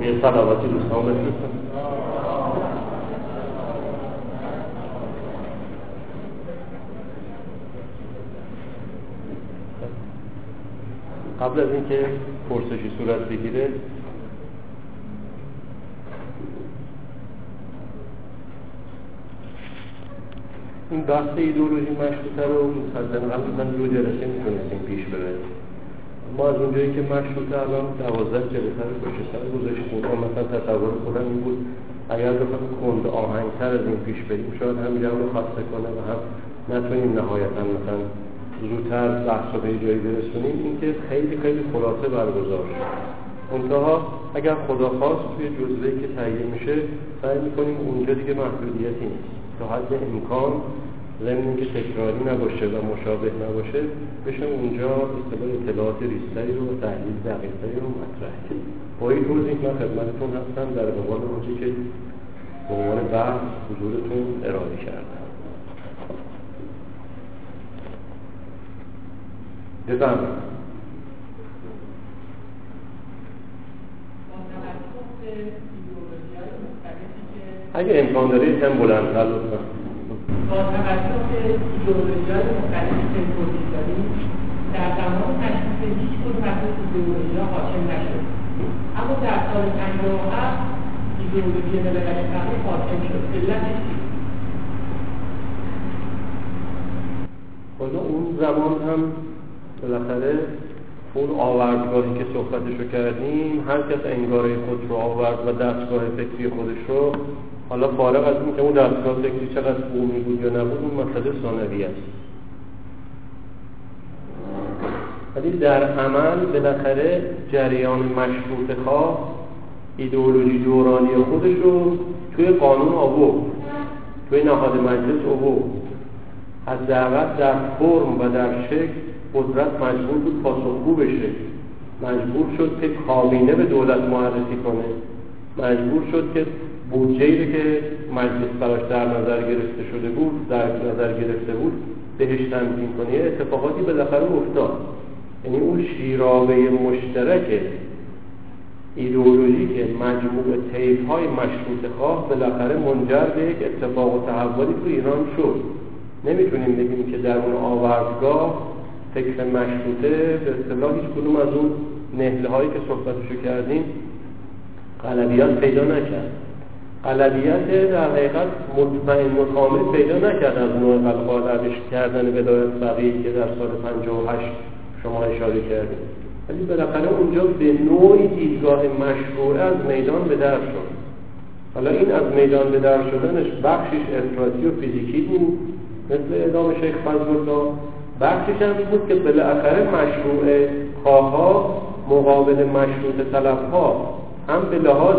یه صلواتی بفرستم. قبل از اینکه پرسشی صورت بگیره این بحث ایدولوژی مشروطه رو مسلما من دو جلسه می‌تونستیم پیش ببریم. ما از اونجایی که مشروطه الان دوازده جلسه رو پشت سر گذاشتیم. اما مثلا تصور خودم این بود اگر بخوایم کند آهنگتر از این پیش بریم شاید هم رو خسته کنه و هم نتونیم نهایتا مثلا زودتر بحث به جایی برسونیم. اینکه خیلی خیلی خلاصه برگزار شد. منتها اگر خدا خواست توی جزوه که تهیه میشه سعی می‌کنیم اونجا دیگه محدودیتی نیست. تا حد امکان ضمن اینکه تکراری نباشه و مشابه نباشه بشه اونجا اصطلاح اطلاعات ریستری رو و تحلیل دقیقتری رو مطرح کرد با این توضیح من خدمتتون هستم در قبال اونجا که به عنوان بحث حضورتون ارائه کردم. بفرمایید. اگه امکان دارید هم بلندتر لطفا. با توجه به ایدئولوژی توضیح داریم در زمان تشخیص هیچ کدوم از حاکم نشد. اما در سال 57 ایدئولوژی ملت فقیه حاکم شد. حالا اون زمان هم بالاخره اون آوردگاهی که صحبتشو کردیم هر کس انگاره خود رو آورد و دستگاه فکری خودش رو حالا فارغ از اینکه اون دستگاه فکری چقدر بومی بود یا نبود اون مسئله ثانوی است. ولی در عمل بالاخره جریان مشروط خواه ایدئولوژی دورانی خودش رو توی قانون آورد توی نهاد مجلس آورد. حداقل در فرم و در شکل قدرت مجبور بود پاسخگو بشه. مجبور شد که کابینه به دولت معرفی کنه. مجبور شد که بودجه که مجلس براش در نظر گرفته شده بود در نظر گرفته بود بهش تنظیم کنه اتفاقاتی بالاخره افتاد. یعنی اون شیرابه مشترک ایدئولوژی که مجموع طیف های مشروط خواه بالاخره منجر به یک اتفاق و تحولی تو ایران شد. نمی‌تونیم بگیم که در اون آوردگاه فکر مشروطه به اصطلاح هیچ کدوم از اون نهله هایی که صحبتشو کردیم غلبیات پیدا نکرد. غلبیت در حقیقت مطمئن و کامل پیدا نکرد از نوع قلقال روش کردن ولایت فقیه که در سال 58 شما اشاره کردیم ولی بالاخره اونجا به نوعی دیدگاه مشروعه از میدان به در شد. حالا این از میدان به در شدنش بخشش افراطی و فیزیکی بود. مثل اعدام شیخ فضل بخشش هم بود که بالاخره مشروع خواها مقابل مشروط طلبها هم به لحاظ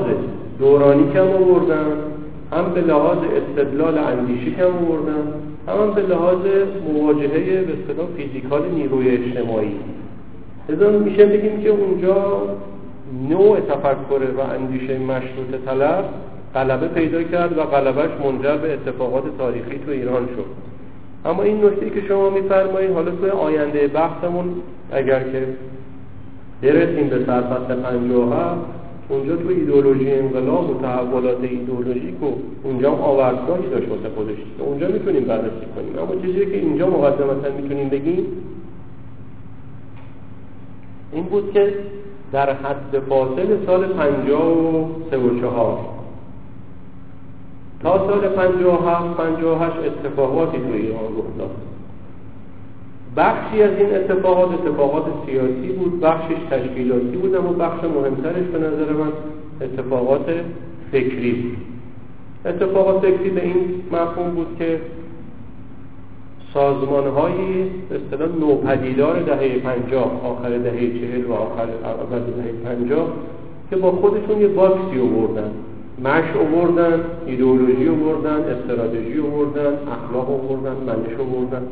دورانی کم آوردن هم به لحاظ استدلال اندیشی کم آوردن هم به لحاظ مواجهه به اصطلاح فیزیکال نیروی اجتماعی. ازا میشه بگیم که اونجا نوع تفکر و اندیشه مشروط طلب غلبه پیدا کرد و غلبهش منجر به اتفاقات تاریخی تو ایران شد. اما این نکته که شما میفرمایید حالا توی آینده بحثمون اگر که برسیم به سرفصل 57 اونجا تو ایدولوژی انقلاب و تحولات ایدولوژیک و اونجا هم آوردگاهی داشت واسه خودش. اونجا می‌تونیم بررسی کنیم. اما چیزی که اینجا مقدمتا می‌تونیم بگیم این بود که در حد فاصل سال 53 و 4 تا سال 57 58 اتفاقاتی تو ایران رخ داد. بخشی از این اتفاقات اتفاقات سیاسی بود بخشش تشکیلاتی بود اما بخش مهمترش به نظر من اتفاقات فکری بود. اتفاقات فکری به این مفهوم بود که سازمان های اصطلاح نوپدیدار دهه پنجاه آخر دهه چهل و آخر اول دهه پنجاه که با خودشون یه باکسی آوردن. مش آوردن ایدئولوژی آوردن استراتژی آوردن اخلاق آوردن منش آوردن.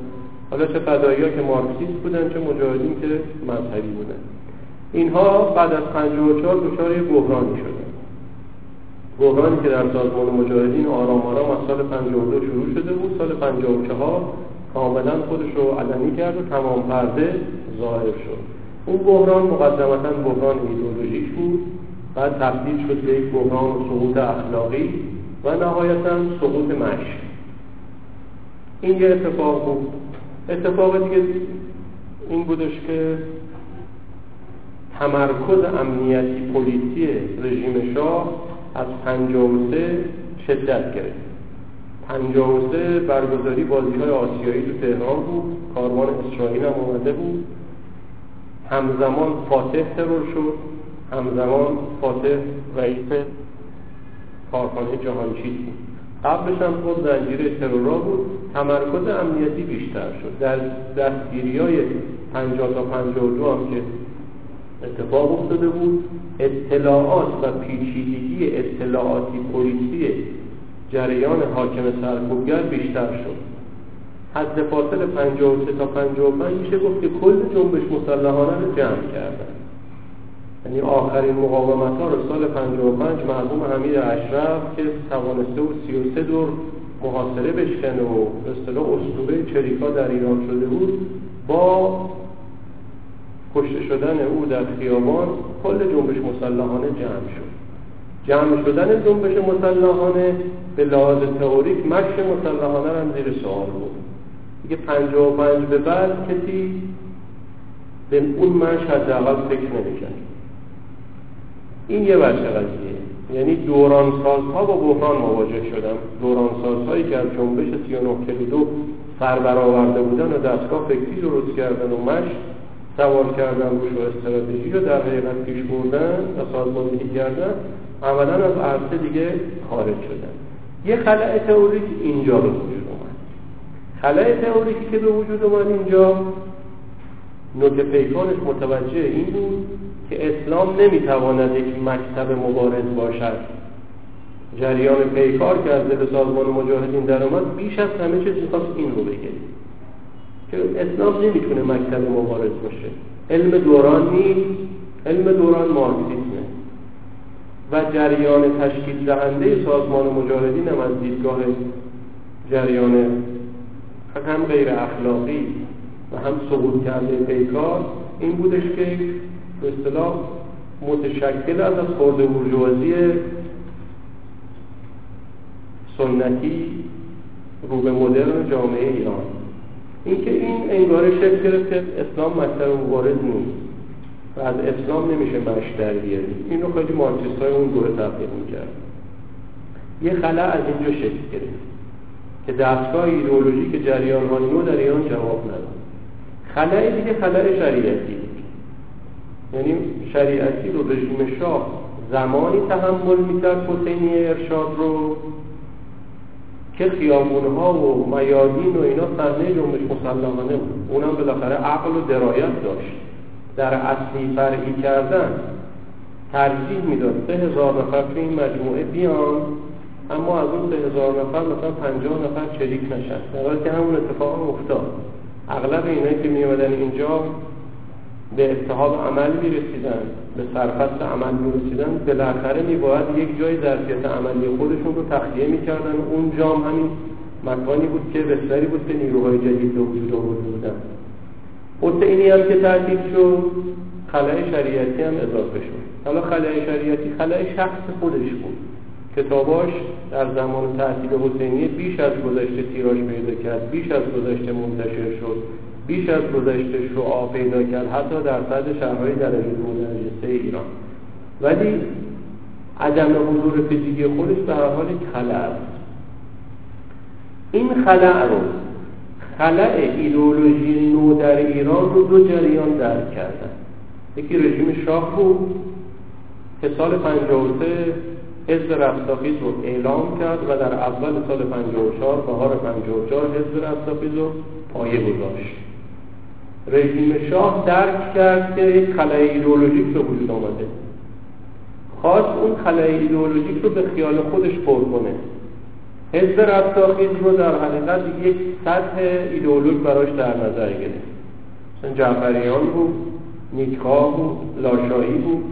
حالا چه فدایی که مارکسیست بودن چه مجاهدین که مذهبی بودن. اینها بعد از 54 دچار یه بحرانی شدن. بحرانی که در سازمان مجاهدین آرام آرام از سال 52 شروع شده بود سال 54 کاملا خودش رو علنی کرد و تمام پرده ظاهر شد. اون بحران مقدمتا بحران ایدئولوژیک بود. بعد تبدیل شد به یک بحران سقوط اخلاقی و نهایتا سقوط مش این یه اتفاق بود. اتفاق دیگه این بودش که تمرکز امنیتی پلیسی رژیم شاه از 53 شدت گرفت. 53 برگزاری بازی های آسیایی تو تهران بود کاروان اسرائیل هم اومده بود. همزمان فاتح ترور شد همزمان فاتح رئیس کارخانه جهانچیز بود قبلش هم خود زنجیره ترورا بود تمرکز امنیتی بیشتر شد. در دستگیری های 50 تا 52 هم که اتفاق افتاده بود اطلاعات و پیچیدگی اطلاعاتی پلیسی جریان حاکم سرکوبگر بیشتر شد. حد فاصل 53 تا 55 میشه گفت که کل جنبش مسلحانه رو جمع کردن. یعنی آخرین مقاومت ها رو سال 55 مرحوم حمید اشرف که توانسته و 33 دور محاصره بشکنه و به اصطلاح اسطوره چریکا در ایران شده بود با کشته شدن او در خیابان کل جنبش مسلحانه جمع شد. جمع شدن جنبش مسلحانه به لحاظ تئوریک مشق مسلحانه هم زیر سوال بود. دیگه 55 به بعد کسی به اون مشق حداقل فکر نمی‌کرد. این یه بچه قضیه. یعنی دوران سازها با بحران مواجه شدن. دوران سازهایی که از جنبش 39 کلیدو سر برآورده بودن و دستگاه فکری درست کردن و مشق سوار کردن روش و استراتژی رو در حقیقت پیش بردن و سازماندهی کردن عملا از عرصه دیگه خارج شدن. یه خلع تئوریک اینجا به وجود اومد. خلع تئوریکی که به وجود اومد اینجا نکته پیکانش متوجه این بود که اسلام نمی‌تواند یک مکتب مبارز باشد. جریان پیکار که از دل سازمان مجاهدین در اومد بیش از همه چیز می‌خواست این رو بگه. که اسلام نمی‌تونه مکتب مبارز باشه. علم دوران نیست. علم دوران مارکسیسمه و جریان تشکیل دهنده سازمان مجاهدین هم از دیدگاه جریان هم غیر اخلاقی و هم سقوط کرده پیکار این بودش که به اصطلاح متشکل از خورده برجوازی سنتی رو به مدرن جامعه ایران. اینکه این انگار شکل گرفت که اسلام مطلب مبارز نیست و از اسلام نمیشه مش در بیاری. اینو خیلی مارکسیست های اون دوره تبدیل می‌کرد یه خلا از اینجا شکل گرفت که دستگاه ایدئولوژی که جریان نو در ایران جواب نداد. خلای دیگه خلای شریعتی. یعنی شریعتی رو رژیم شاه زمانی تحمل می‌کرد حسینی ارشاد رو که خیابونها و میادین و اینا صحنه جنبش مسلمانه بود. اونم بالاخره عقل و درایت داشت. در اصلی فرعی کردن ترجیح می‌داد سه هزار نفر تو این مجموعه بیان اما از اون سه هزار نفر مثلا پنجاه نفر چریک نشن. در که همون اتفاق افتاد. اغلب اینایی که میومدن اینجا به اتحاب عمل می‌رسیدن به سرفست عمل می‌رسیدن بالاخره میباید یک جای ظرفیت عملی خودشون رو تخلیه می‌کردن. اون جام همین مکانی بود که بستری بود که نیروهای جدید به وجود آورده بودن. حسینی هم که ترتیب شد خلای شریعتی هم اضافه شد. حالا خلای شریعتی خلای شخص خودش بود. کتاباش در زمان تحصیل حسینی بیش از گذشته تیراژ پیدا کرد بیش از گذشته منتشر شد. بیش از گذشته شعا پیدا کرد حتی در صد شهرهای درجه دو درجه ایران. ولی عدم حضور فیزیکی خودش به هر حال خلع است. این خلع رو خلع ایدئولوژی نو در ایران رو دو جریان درک کردن. یکی رژیم شاه بود که سال 53 حزب رستاخیز رو اعلام کرد و در اول سال 54 بهار 54 حزب رستاخیز رو پایه گذاشت. رژیم شاه درک کرد که یک خلای ایدئولوژیک به وجود آمده. خواست اون خلای ایدئولوژیک رو به خیال خودش پر کنه. حزب رستاخیز رو در حقیقت یک سطح ایدئولوژ براش در نظر گرفت. مثلا جعفریان بود نیکا بود لاشایی بود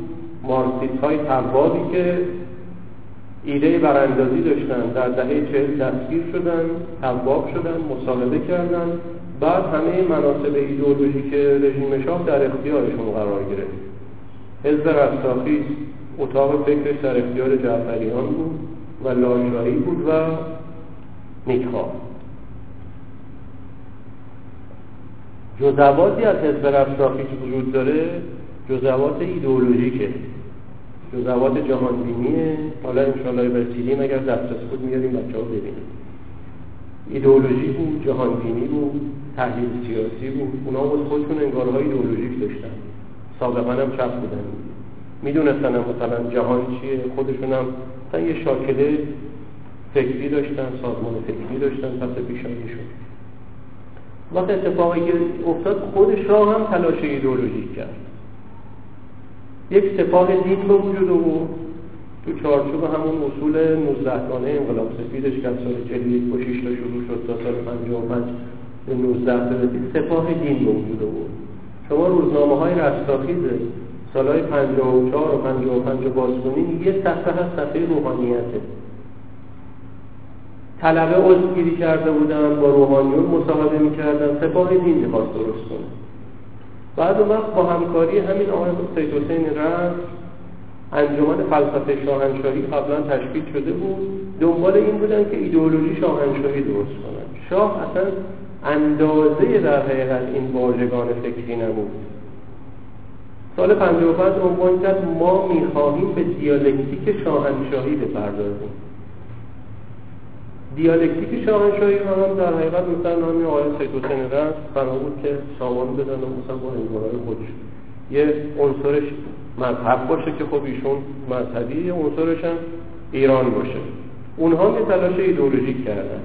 مارکسیست های تبابی که ایده براندازی داشتن در دهه چهل دستگیر شدن تباب شدن مصاحبه کردن. بعد همه مناسب ایدئولوژیک رژیم شاه در اختیارشون قرار گرفت. حزب رستاخیز اتاق فکر سر اختیار جعفریان بود و لاشایی بود و نیکخواه جزواتی از حزب رفراخی که وجود داره جزوات ایدئولوژیکه. جزوات جهانبینیه حالا انشاءالله برسیدیم اگر دسترس بود میاریم بچه ها ببینیم. ایدئولوژی بود جهانبینی بود. تحلیل سیاسی بود. اونا از خودشون انگارهای ایدئولوژیک داشتن. سابقا هم چپ بودن. می‌دونستن مثلا جهان چیه. خودشون هم مثلا یه شاکله فکری داشتن سازمان فکری داشتن پس پیشانیشون. وقت اتفاقی که افتاد خودش را هم تلاش ایدئولوژیک کرد. یک سپاه دین به وجود آورد. تو چارچوب همون اصول 19 گانه انقلاب سفیدش که از سال 41 با 6 تا شروع شد تا سال 55 به 19 تا سپاه دین به وجود آورد. شما روزنامه های رستاخیز سالهای 54 و 55 باز کنید یه صفحه هست صفحه روحانیته طلبه عضوگیری کرده بودن با روحانیون مصاحبه می‌کردن سپاه دین می‌خواست درست کنه. بعد اون وقت با همکاری همین آقای سید حسین رفت انجمن فلسفه شاهنشاهی قبلا تشکیل شده بود. دنبال این بودن که ایدئولوژی شاهنشاهی درست کنن. شاه اصلا اندازه در حقیقت این واژگان فکری نبود. سال 55 عنوان کرد ما می‌خواهیم به دیالکتیک شاهنشاهی بپردازیم. دیالکتیک شاهنشاهی هم در حقیقت مثلا نامی آقای سید حسین بود که سامان بدن و مثلا با انگارهای خودش. یه عنصرش مذهب باشه که خب ایشون مذهبی یه عنصرش هم ایران باشه. اونها یه تلاش ایدئولوژیک کردن.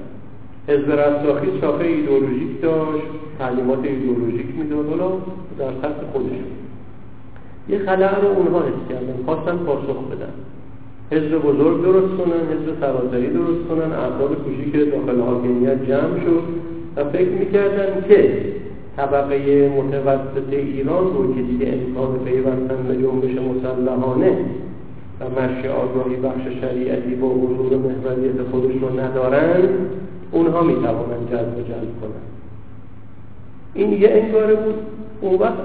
حزب رستاخی شاخه ایدئولوژیک داشت تعلیمات ایدئولوژیک می‌داد حالا در سطح خودشون یه خلع رو اونها حس کردن خواستن پاسخ بدن. حزب بزرگ درست کنن حزب سراسری درست کنن افراد که داخل حاکمیت جمع شد و فکر می‌کردن که طبقه متوسط ایران رو که دیگه امکان پیوستن به جنبش مسلحانه و مشی آگاهی بخش شریعتی با حضور محوریت خودش رو ندارن اونها می‌توانن جذب جلب کنن این یه انگاره بود. اون وقت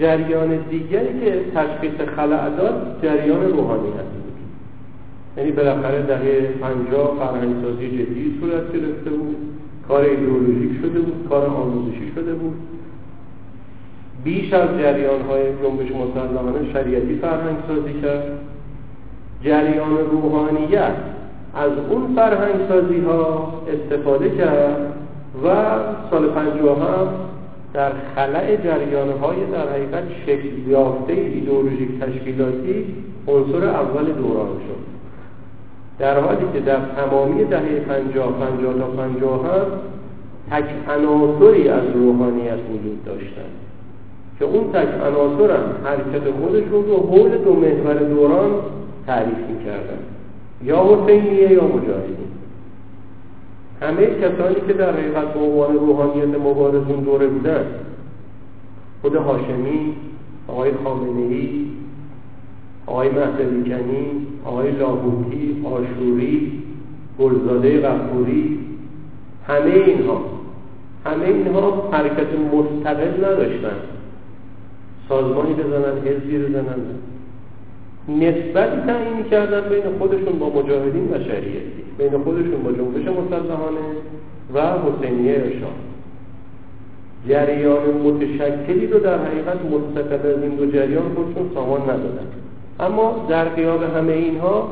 جریان دیگری که تشخیص خلع داد جریان روحانیت یعنی بالاخره دهه پنجاه فرهنگسازی جدی صورت گرفته بود. کار ایدئولوژیک شده بود. کار آموزشی شده بود. بیش از جریان های جنبش مسلمانه شریعتی فرهنگ سازی کرد. جریان روحانیت از اون فرهنگ سازی ها استفاده کرد و سال پنجاه هم در خلع جریان های در حقیقت شکل یافته ایدئولوژیک تشکیلاتی عنصر اول دوران شد. در حالی که در تمامی دهه پنجاه پنجاه تا پنجاه هم تک عناصری از روحانیت وجود داشتن که اون تک عناصر هم حرکت خودشون رو حول دو محور دوران تعریف می‌کردن. یا حسینیه یا مجاهدین. همه کسانی که در حقیقت به عنوان روحانیت مبارزون دوره بودن خود هاشمی آقای خامنه ای آقای مهدوی کنی آقای لاهوتی آشوری گلزاده غفوری همه اینها. همه اینها حرکت مستقل نداشتن. سازمانی بزنن حزبی بزنن. نسبتی تعیین کردن بین خودشون با مجاهدین و شریعتی. بین خودشون با جنبش مسلحانه و حسینیه ارشاد جریان متشکلی رو در حقیقت مستقل از این دو جریان خودشون سامان ندادن. اما در قیاب همه اینها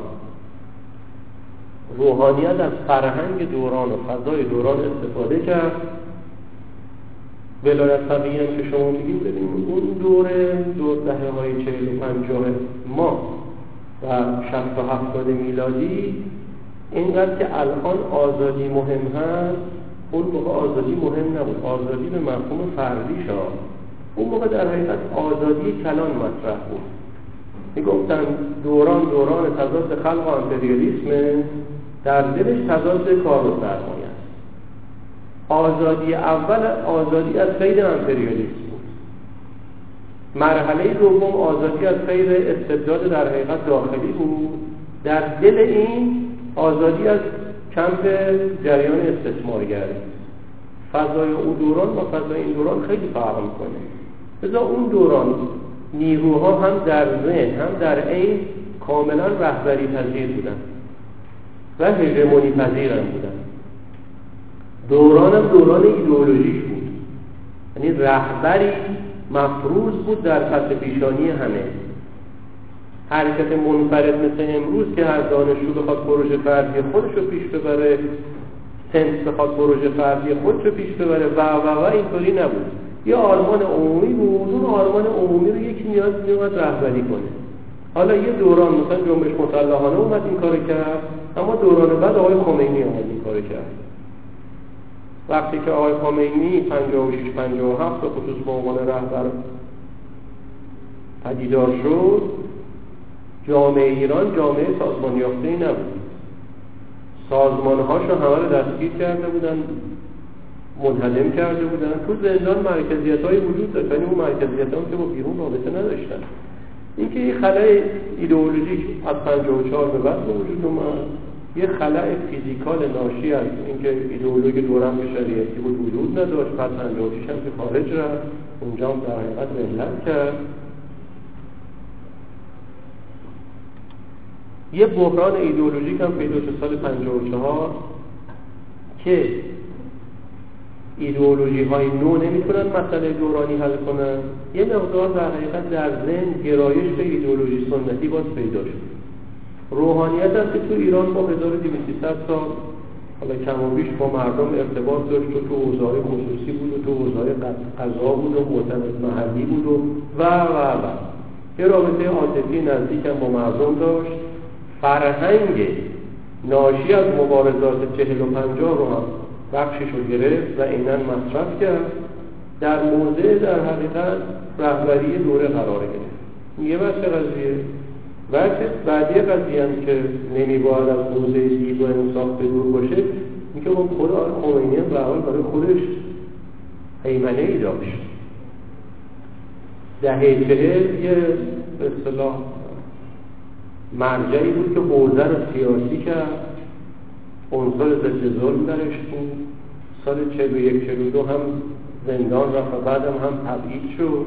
روحانیت از فرهنگ دوران و فضای دوران استفاده کرد. ولایت فقیه هم که شما میگید ببینید اون دوره دور دهه های چهل و پنجاه ما و شست و هفتاد میلادی اینقدر که الان آزادی مهم هست اون موقع آزادی مهم نبود. آزادی به مفهوم فردی شد. اون موقع در حقیقت آزادی کلان مطرح بود. می‌گفتن دوران دوران تضاد خلق و امپریالیسم در دلش تضاد کار و سرمایه. آزادی اول آزادی از قید امپریالیسم مرحله دوم آزادی از قید استبداد در حقیقت داخلی بود. در دل این آزادی از کمپ جریان استثمارگری فضای او دوران با فضای این دوران خیلی فرق می‌کنه. بذار اون دوران نیروها هم در ذهن هم در عین کاملا رهبری پذیر بودن و هژمونی پذیر هم بودن. دوران هم دوران ایدئولوژیک بود. یعنی رهبری مفروض بود در پس پیشانی همه. حرکت منفرد مثل امروز که هر دانشجو بخواد پروژه فردی خودش رو پیش ببره سنس بخواد پروژه فردی خودش رو پیش ببره و و و اینطوری نبود. یه آرمان عمومی بود اون آرمان عمومی رو یکی نیاز میومد رهبری کنه. حالا یه دوران مثلا جنبش مسلحانه اومد این کار کرد اما دوران بعد آقای خمینی اومد این کار کرد. وقتی که آقای خمینی 56 57 به خصوص به عنوان رهبر پدیدار شد جامعه ایران جامعه سازمان یافته ای نبود. سازمان هاشو همه رو دستگیر کرده بودن منهدم کرده بودن. تو زندان مرکزیت های وجود داشت ولی اون مرکزیت ها که با بیرون رابطه نداشتن. اینکه یه خلای ایدئولوژیک از 54 به بعد وجود اومد. یه خلع فیزیکال ناشی از اینکه ایدئولوژی دورم شریعتی بود وجود نداشت. بعد 56 هم که خارج رفت. اونجا هم در حقیقت ملت کرد. یه بحران ایدئولوژیک هم پیدا شد سال 54 که ایدئولوژی های نو نمی‌تونن مسئله دورانی حل کنن. یه مقدار در حقیقت در ذهن گرایش به ایدئولوژی سنتی باز پیدا شد. روحانیت هم که تو ایران با 1200 سال حالا کم و بیش با مردم ارتباط داشت و تو اوضاع خصوصی بود و تو اوضاع قضا بود و معتمد محلی بود و و و و. یه رابطه عاطفی نزدیک هم با مردم داشت. فرهنگ ناشی از مبارزات چهل و پنجاه رو هم بخشش رو گرفت و اینن مصرف کرد. در موضع در حقیقت رهبری دوره قرار گرفت. یه بحث قضیه. و بعدی قضیه هم که نمیباید از حوزه دید و انصاف به دور باشه اینکه اون خود آقای خمینی هم برای برای خودش حیمنه ای داشت. دهه چهل یه به اصطلاح مرجعی بود که حوزه رو سیاسی کرد عنصر ضد ظلم درش بود. سال 41 42 هم زندان رفت و بعدم هم تبعید شد.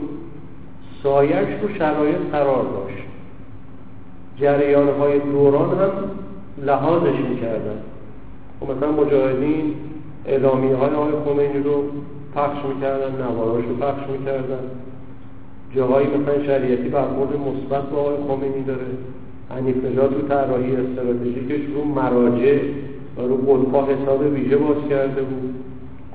سایش رو شرایط قرار داشت. جریان های دوران هم لحاظش می‌کردن و خب مثلا مجاهدین اعلامی های آقای خمینی رو پخش می‌کردن نواراش رو پخش می‌کردن. جاهایی مثلا شریعتی برخورد مثبت با آقای خمینی داره. حنیف تو طراحی استراتژیکش رو مراجع و رو قلپا حساب ویژه باز کرده بود.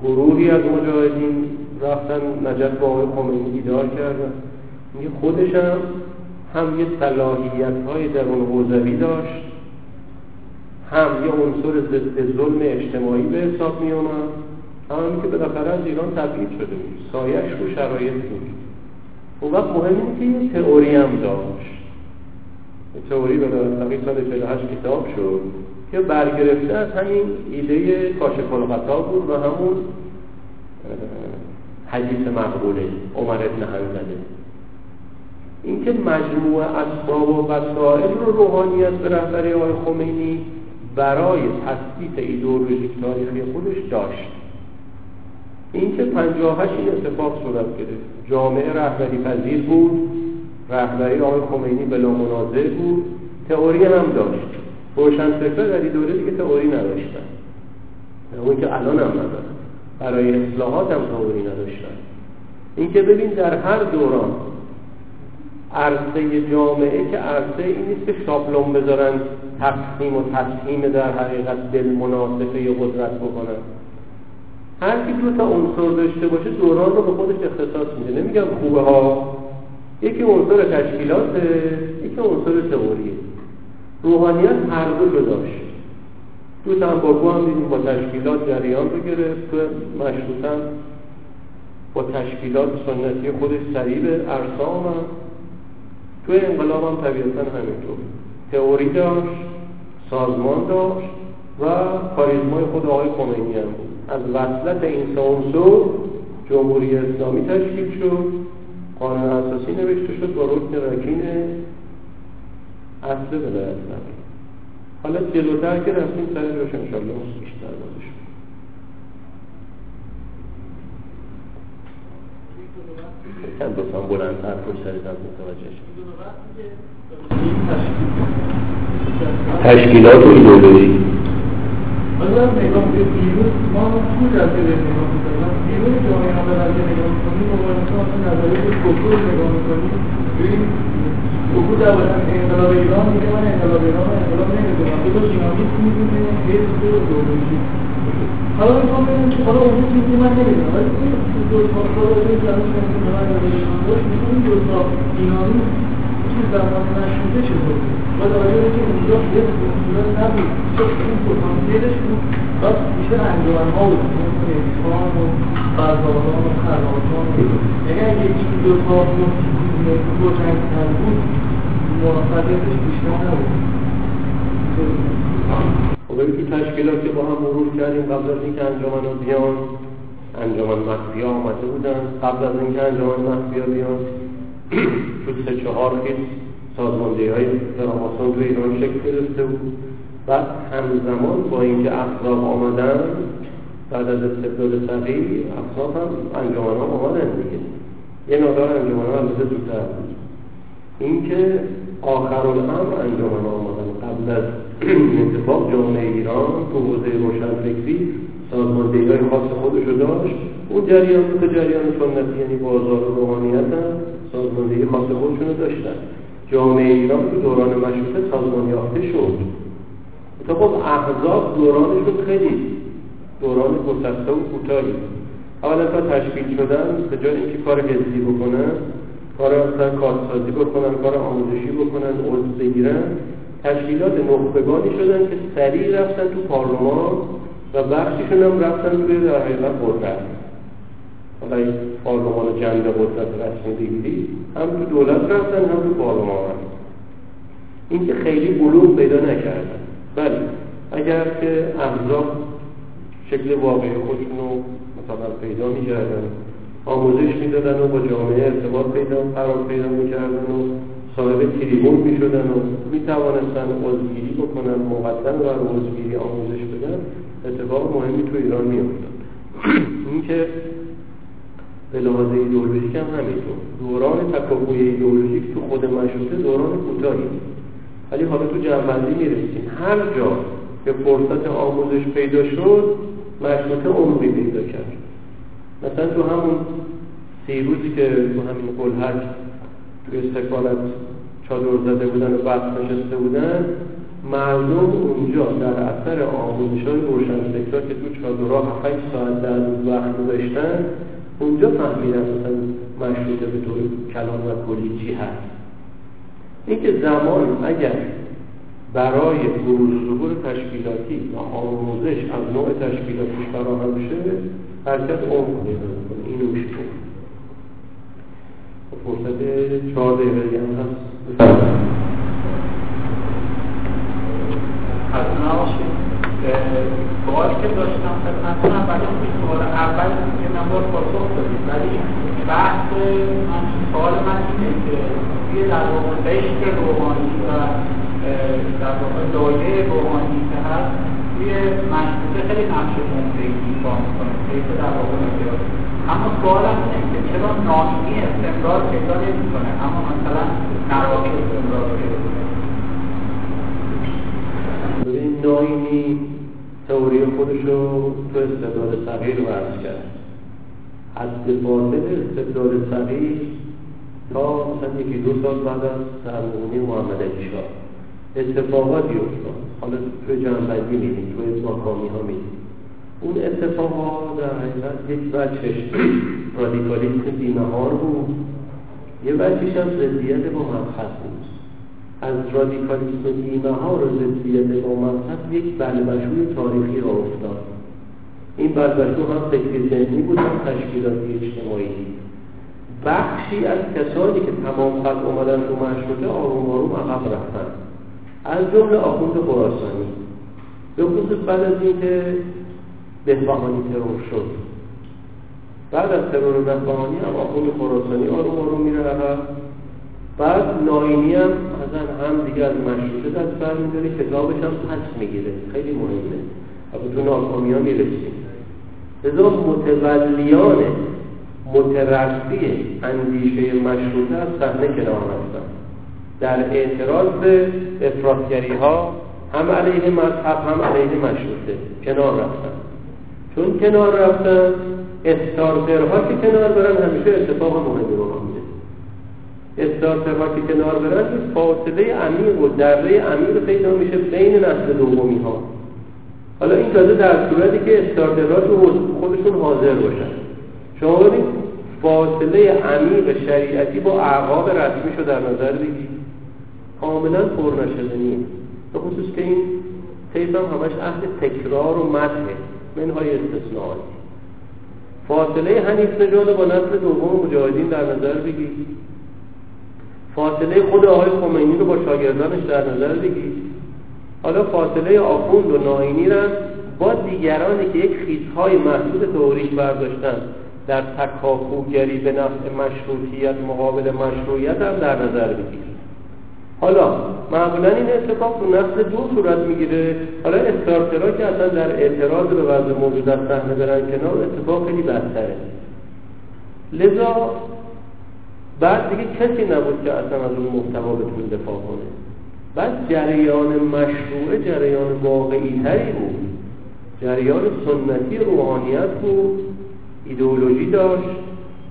گروهی از مجاهدین رفتن نجات با آقای خمینی دیدار کردن. میگه خودش هم هم یه صلاحیت های در اون حوزوی داشت هم یه عنصر ضد ظلم اجتماعی به حساب می اومد هم که بالاخره از ایران تبعید شده بود. سایش رو شرایط بود. اون وقت مهم اینه که یه تئوری هم داشت. تئوری به سال 48 کتاب شد که برگرفته از همین ایده کاشف الغطا بود و همون حدیث مقبوله عمر ابن حنزله اینکه مجموع اسباب و وسائل رو روحانیت به رهبری آقای خمینی برای تثبیت ایدئولوژیک تاریخی خودش داشت. اینکه 58 این اتفاق صورت گرفت. جامعه رهبری پذیر بود رهبری آقای خمینی بلا منازع بود تئوری هم داشت. روشن در این دوره تئوری نداشتن. اون که الان هم ندارن برای اصلاحات هم تئوری نداشتن. اینکه ببین در هر دوران عرصه جامعه که عرصه این نیست که شابلون بذارن تقسیم و تصمیم در حقیقت دل مناسبه قدرت بکنن. هر کی دو تا عنصر داشته باشه دوران رو به خودش اختصاص میده. نمیگم خوبه ها. یکی عنصر تشکیلاته یکی عنصر تئوریه روحانیت هر دو داشت تو تنباکو هم دیدیم با تشکیلات جریان رو گرفت تو مشروطن با تشکیلات سنتی خودش سریب ارسام هم توی انقلاب هم طبیعتا همینطور تئوری داشت سازمان داشت و کاریزمای خود آقای خمینی هم بود. از وصلت این سانسور جمهوری اسلامی تشکیل شد. قانون اساسی نوشته شد با رکن رکین اصل ولایت حالا جلوتر که رفتیم سر روش انشاءالله بیشتر بازش چند بسان بلندتر پشت سر متوجه شد تشکیلات و ایدئولوژی حالا نگاه به بیرون ما تو جلسه به نگاه می‌کنیم بیرون جامعه ها به نگاه می‌کنیم مبارزه اصلا نظریه کفر نگاه می‌کنیم. ببین کفر در انقلاب ایران میگه من انقلاب ایران انقلاب نمی‌دونم. دو تا دینامیسم می‌دونه حزب و حالا می‌خوام ببینم که حالا اون چیزی من نمی‌دونم. ولی دو تا حالا این جلسه که من نگاه می‌کنیم دو تا دینامیسم چیز زمان مشروطه چطور با توجه به که اونجا یه صورت نبود. چون این پتانسیلش بود. بعد بیشتر انجمن ها بود. مثل اسفان و فرزادان و خراسان یعنی اگه این دو تا بزرگتر بود موفقیتش بیشتر نبود. خب تو تشکیلات که با هم مرور کردیم قبل از اینکه انجمن ها بیان انجمن مخفی آمده بودن. قبل از اینکه انجمن مخفی بیان تو سه چهار خیلی سازماندهی های فراماسون تو ایران شکل گرفته بود. بعد همزمان با اینکه احزاب آمدن بعد از استبداد صغیر احزاب هم انجمن ها آمدن دیگه. یه مقدار انجمن ها البته زودتر بود. اینکه آخر الامر انجمن آمدن قبل از اتفاق جامعه ایران تو حوزه روشنفکری سازماندهی های خاص خودشو داشت. اون جریان تو جریان سنتی یعنی بازار روحانیت هم سازماندهی خاص خودشون رو داشتن. جامعه ایران تو دوران مشروطه سازمان یافته شد. تا خب احزاب دورانشون خیلی دوران گسسته و کوتاهی. اولا تا تشکیل شدن به جای اینکه کار حزبی بکنن کار مثلا کارسازی بکنن کار آموزشی بکنن عضو بگیرن تشکیلات نخبگانی شدن که سریع رفتن تو پارلمان و بخشیشون هم رفتن توی در حقیقت قدرت حالا پارلمان جنگ قدرت رسمی بگیری هم تو دولت رفتن هم تو پارلمان. رفتن این که خیلی بلوغ پیدا نکردن. بله اگر که احزاب شکل واقعی خودشون رو مثلا پیدا می‌کردن آموزش می‌دادن و با جامعه ارتباط پیدا قرار پیدا می‌کردن و صاحب تریبون می‌شدن و می‌توانستن عضوگیری بکنن مقدم بر عضوگیری آموزش بدن اتفاق مهمی تو ایران میافتاد. اینکه به لحاظ ایدئولوژیک هم همینطور. دوران تکاپوی ایدئولوژیک تو خود مشروطه دوران کوتاهی. ولی حالا تو جنبندی می‌رسیم. هر جا که فرصت آموزش پیدا شد مشروطه عمقی پیدا کرد. مثلا تو همون سی روزی که تو همین قلحک توی سفارت چادر زده بودن و بحث نشسته بودن مردم اونجا در اثر آموزش های روشنفکرها که تو چادرها 7 ساعت در روز وقت گذاشتن اونجا فهمیدن مثلا مشروطه به طور کلان و کلی چی هست. اینکه زمان اگر برای بروز ظهور تشکیلاتی و آموزش از نوع تشکیلاتی فراهم شه حرکت عمق پیدا می‌کنه. اینو میشه فرصت چهار دقیقه هم هست. سوالی که داشتم خدمتتون اولا سوال اول یه مقدار پاسخ دادید ولی من سوال من اینه که در واقع قشر روحانی و در واقع لایه روحانی که هست خیلی نقش مهمی ایفا در واقع می‌گیره اما سوالم اینه چرا نامی استمرار پیدا نمی‌کنه؟ اما مثلا نرامی استمرار پیدا ناینی تئوری خودش رو تو استبداد صغیر ورز کرد. حد باطل استبداد صغیر تا مثلا یکی دو سال بعد از سرمونی محمد علی شاه اتفاقاتی افتاد حالا توی جنبندی میدیم توی ماکامی ها میدیم اون اتفاقات در حقیقت یک بچهش رادیکالیسم بیمهار بود. یه بچهش هم ضدیت با مبحث بود. از رادیکالیسم بیمه ها رو ضدیت با مذهب یک بلبشوی تاریخی را افتاد. این بلبشو هم فکر ذهنی بود هم تشکیلاتی اجتماعی. بخشی از کسانی که تمام قد اومدن تو مشروطه آروم آروم عقب رفتن. از جمله آخوند خراسانی. به خصوص بعد از اینکه بهبهانی ترور شد. بعد از ترور بهبهانی هم آخوند خراسانی آروم آروم میره بعد ناینی هم مثلا هم دیگه از مشروطه دست بر میداره کتابش هم پس می‌گیره. خیلی مهمه. و تو ناکامی ها می‌رسیم لذا متولیان مترقی اندیشه مشروطه از صحنه کنار رفتن در اعتراض به افراطگری ها هم علیه مذهب هم علیه مشروطه کنار رفتن. چون کنار رفتن استارترها که کنار برن همیشه اتفاق مهمی رو میده استارترها که کنار برن فاصله عمیق و دره عمیق پیدا میشه بین نسل دومی ها حالا این تازه در صورتی که استارترها تو خودشون حاضر باشن. شما ببین فاصله عمیق شریعتی با اعقاب رسمی شو در نظر بگید کاملا پر نشدنیه به خصوص که این طیف هم همش اهل تکرار و مدحه منهای استثناءاتی فاصله حنیف نژاد با نسل دوم مجاهدین در نظر بگید فاصله خود آقای خمینی رو با شاگردانش در نظر بگید حالا فاصله آخوند و ناینی را با دیگرانی که یک خیزهای محدود توریش برداشتن در تکاپوگری به نفع مشروطیت مقابل مشروعیت هم در نظر بگیرید حالا معمولا این اتفاق تو نسل دو صورت می‌گیره. حالا استارترا که اصلا در اعتراض به وضع موجود از صحنه برن کنار اتفاق خیلی بدتره. لذا بعد دیگه کسی نبود که اصلا از اون محتوا بتونه دفاع کنه. بعد جریان مشروع جریان واقعی تری بود. جریان سنتی روحانیت بود. ایدئولوژی داشت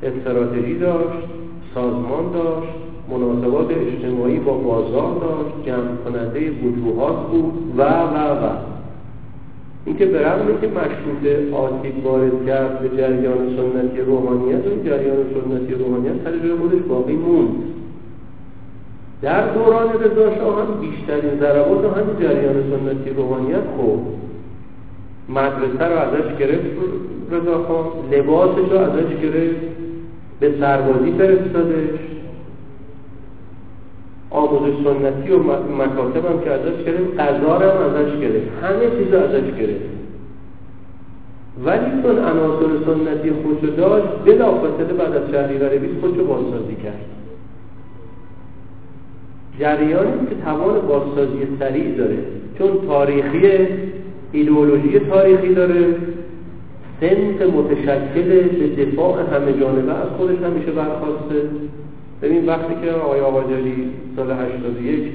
استراتژی داشت سازمان داشت مناسبات اجتماعی با بازار داشت جمع کننده وجوهات بود و و و. اینکه به رغم اینکه مشروط آسیب وارد کرد به جریان سنتی روحانیت و جریان سنتی روحانیت سر جای خودش باقی موند. در دوران رضا هم بیشترین ضربات همین جریان سنتی روحانیت خب مدرسه رو ازش گرفت رضا خان لباسش رو ازش گرفت به سربازی فرستادش. آموزش سنتی و مکاتب هم که ازش گرفت غذا هم ازش گرفت. همه چیز ازش گرفت. ولی چون عناصر سنتی خودشو داشت بلافاصله بعد از شهریور 20 خودشو بازسازی کرد. جریانی که توان بازسازی سریع داره. چون تاریخی ایدئولوژی تاریخی داره. سنت متشکل به دفاع همه جانبه از خودش همیشه برخواسته. ببین وقتی که آقای آقاجلی سال 81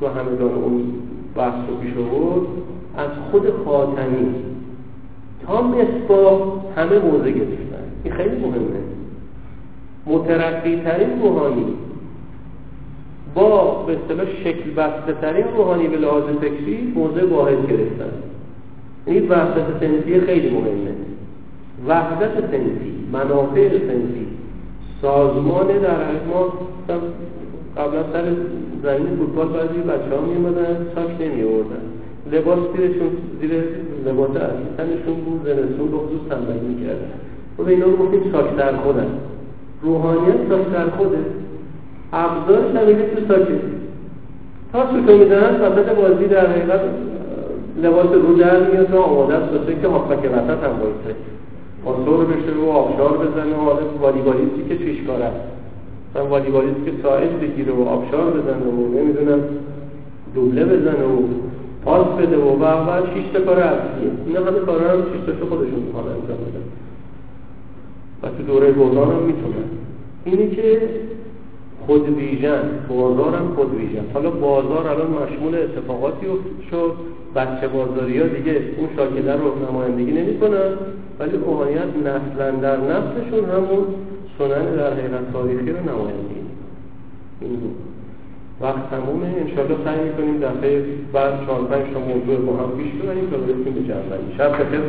تو همدان اون بحث رو پیش آورد از خود خاتمی تا مصباح همه موضع گرفتن. این خیلی مهمه. مترقی ترین روحانی با به اصطلاح شکل بسته ترین روحانی به لحاظ فکری موضع واحد گرفتن. این وحدت سنفی خیلی مهمه. وحدت سنفی منافع سنفی سازمان در ما قبلا سر زمین فوتبال بعضی بچه ها می اومدن ساک نمی آوردن لباس زیرشون زیر لباس اصلی تنشون بود زنستون رو خصوص تنبلی می کردن و به اینا رو گفتیم ساک در خودن. روحانیت ساک در خوده. ابزارش هم تو ساکه تا سوتو می‌زنن وسط بازی در حقیقت لباس رو در میاد و آماده است که هافبک وسط هم بایسته آسور بشه و آبشار بزنه و حالا والیبالیستی که پیشکار است؟ مثلا والیبالیست که ساعد بگیره و آبشار بزنه و نمی‌دونم دوبله بزنه و پاس بده و بعد شیش تا کار اصلیه. اینا همه کارا هم شیش تاشو خودشون می‌خوان انجام بدن. و تو دوره بحران هم می‌تونن. اینی که خود ویژن بازار هم خود ویژن. حالا بازار الان مشمول اتفاقاتی شد بچه بازاری ها دیگه اون شاکله رو نمایندگی نمی کنن ولی روحانیت نسلا در نفسشون همون سنن در حقیقت تاریخی رو نمایندگی این وقت تمومه. انشالله سعی می‌کنیم دفعه بعد چهار پنج تا موضوع با هم پیش ببریم تا برسیم به جنبندی. شب بخیر.